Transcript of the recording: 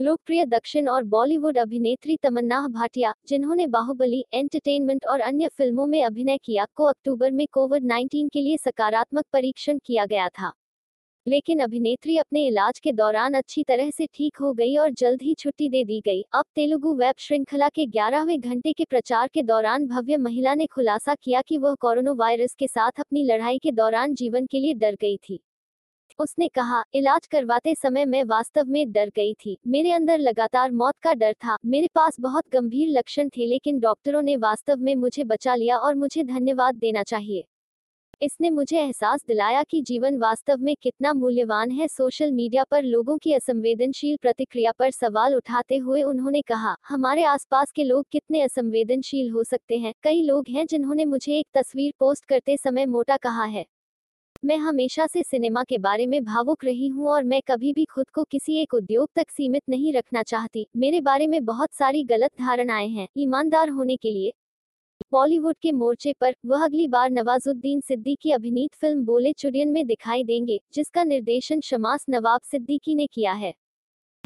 लोकप्रिय दक्षिण और बॉलीवुड अभिनेत्री तमन्ना भाटिया, जिन्होंने बाहुबली, एंटरटेनमेंट और अन्य फ़िल्मों में अभिनय किया, को अक्टूबर में कोविड 19 के लिए सकारात्मक परीक्षण किया गया था। लेकिन अभिनेत्री अपने इलाज के दौरान अच्छी तरह से ठीक हो गई और जल्द ही छुट्टी दे दी गई। अब तेलुगु वेब श्रृंखला के ग्यारहवें घंटे के प्रचार के दौरान भव्य महिला ने खुलासा किया कि वह कोरोना वायरस के साथ अपनी लड़ाई के दौरान जीवन के लिए डर गई थी। उसने कहा, इलाज करवाते समय मैं वास्तव में डर गई थी। मेरे अंदर लगातार मौत का डर था। मेरे पास बहुत गंभीर लक्षण थे, लेकिन डॉक्टरों ने वास्तव में मुझे बचा लिया और मुझे धन्यवाद देना चाहिए। इसने मुझे एहसास दिलाया कि जीवन वास्तव में कितना मूल्यवान है। सोशल मीडिया पर लोगों की असंवेदनशील प्रतिक्रिया पर सवाल उठाते हुए उन्होंने कहा, हमारे आसपास के लोग कितने असंवेदनशील हो सकते हैं? कई लोग हैं जिन्होंने मुझे एक तस्वीर पोस्ट करते समय मोटा कहा है। मैं हमेशा से सिनेमा के बारे में भावुक रही हूँ और मैं कभी भी खुद को किसी एक उद्योग तक सीमित नहीं रखना चाहती। मेरे बारे में बहुत सारी गलत धारणाएँ हैं। ईमानदार होने के लिए बॉलीवुड के मोर्चे पर वह अगली बार नवाजुद्दीन सिद्दीकी अभिनीत फ़िल्म बोले चुड़ियन में दिखाई देंगे, जिसका निर्देशन शमास नवाब सिद्दीकी ने किया है।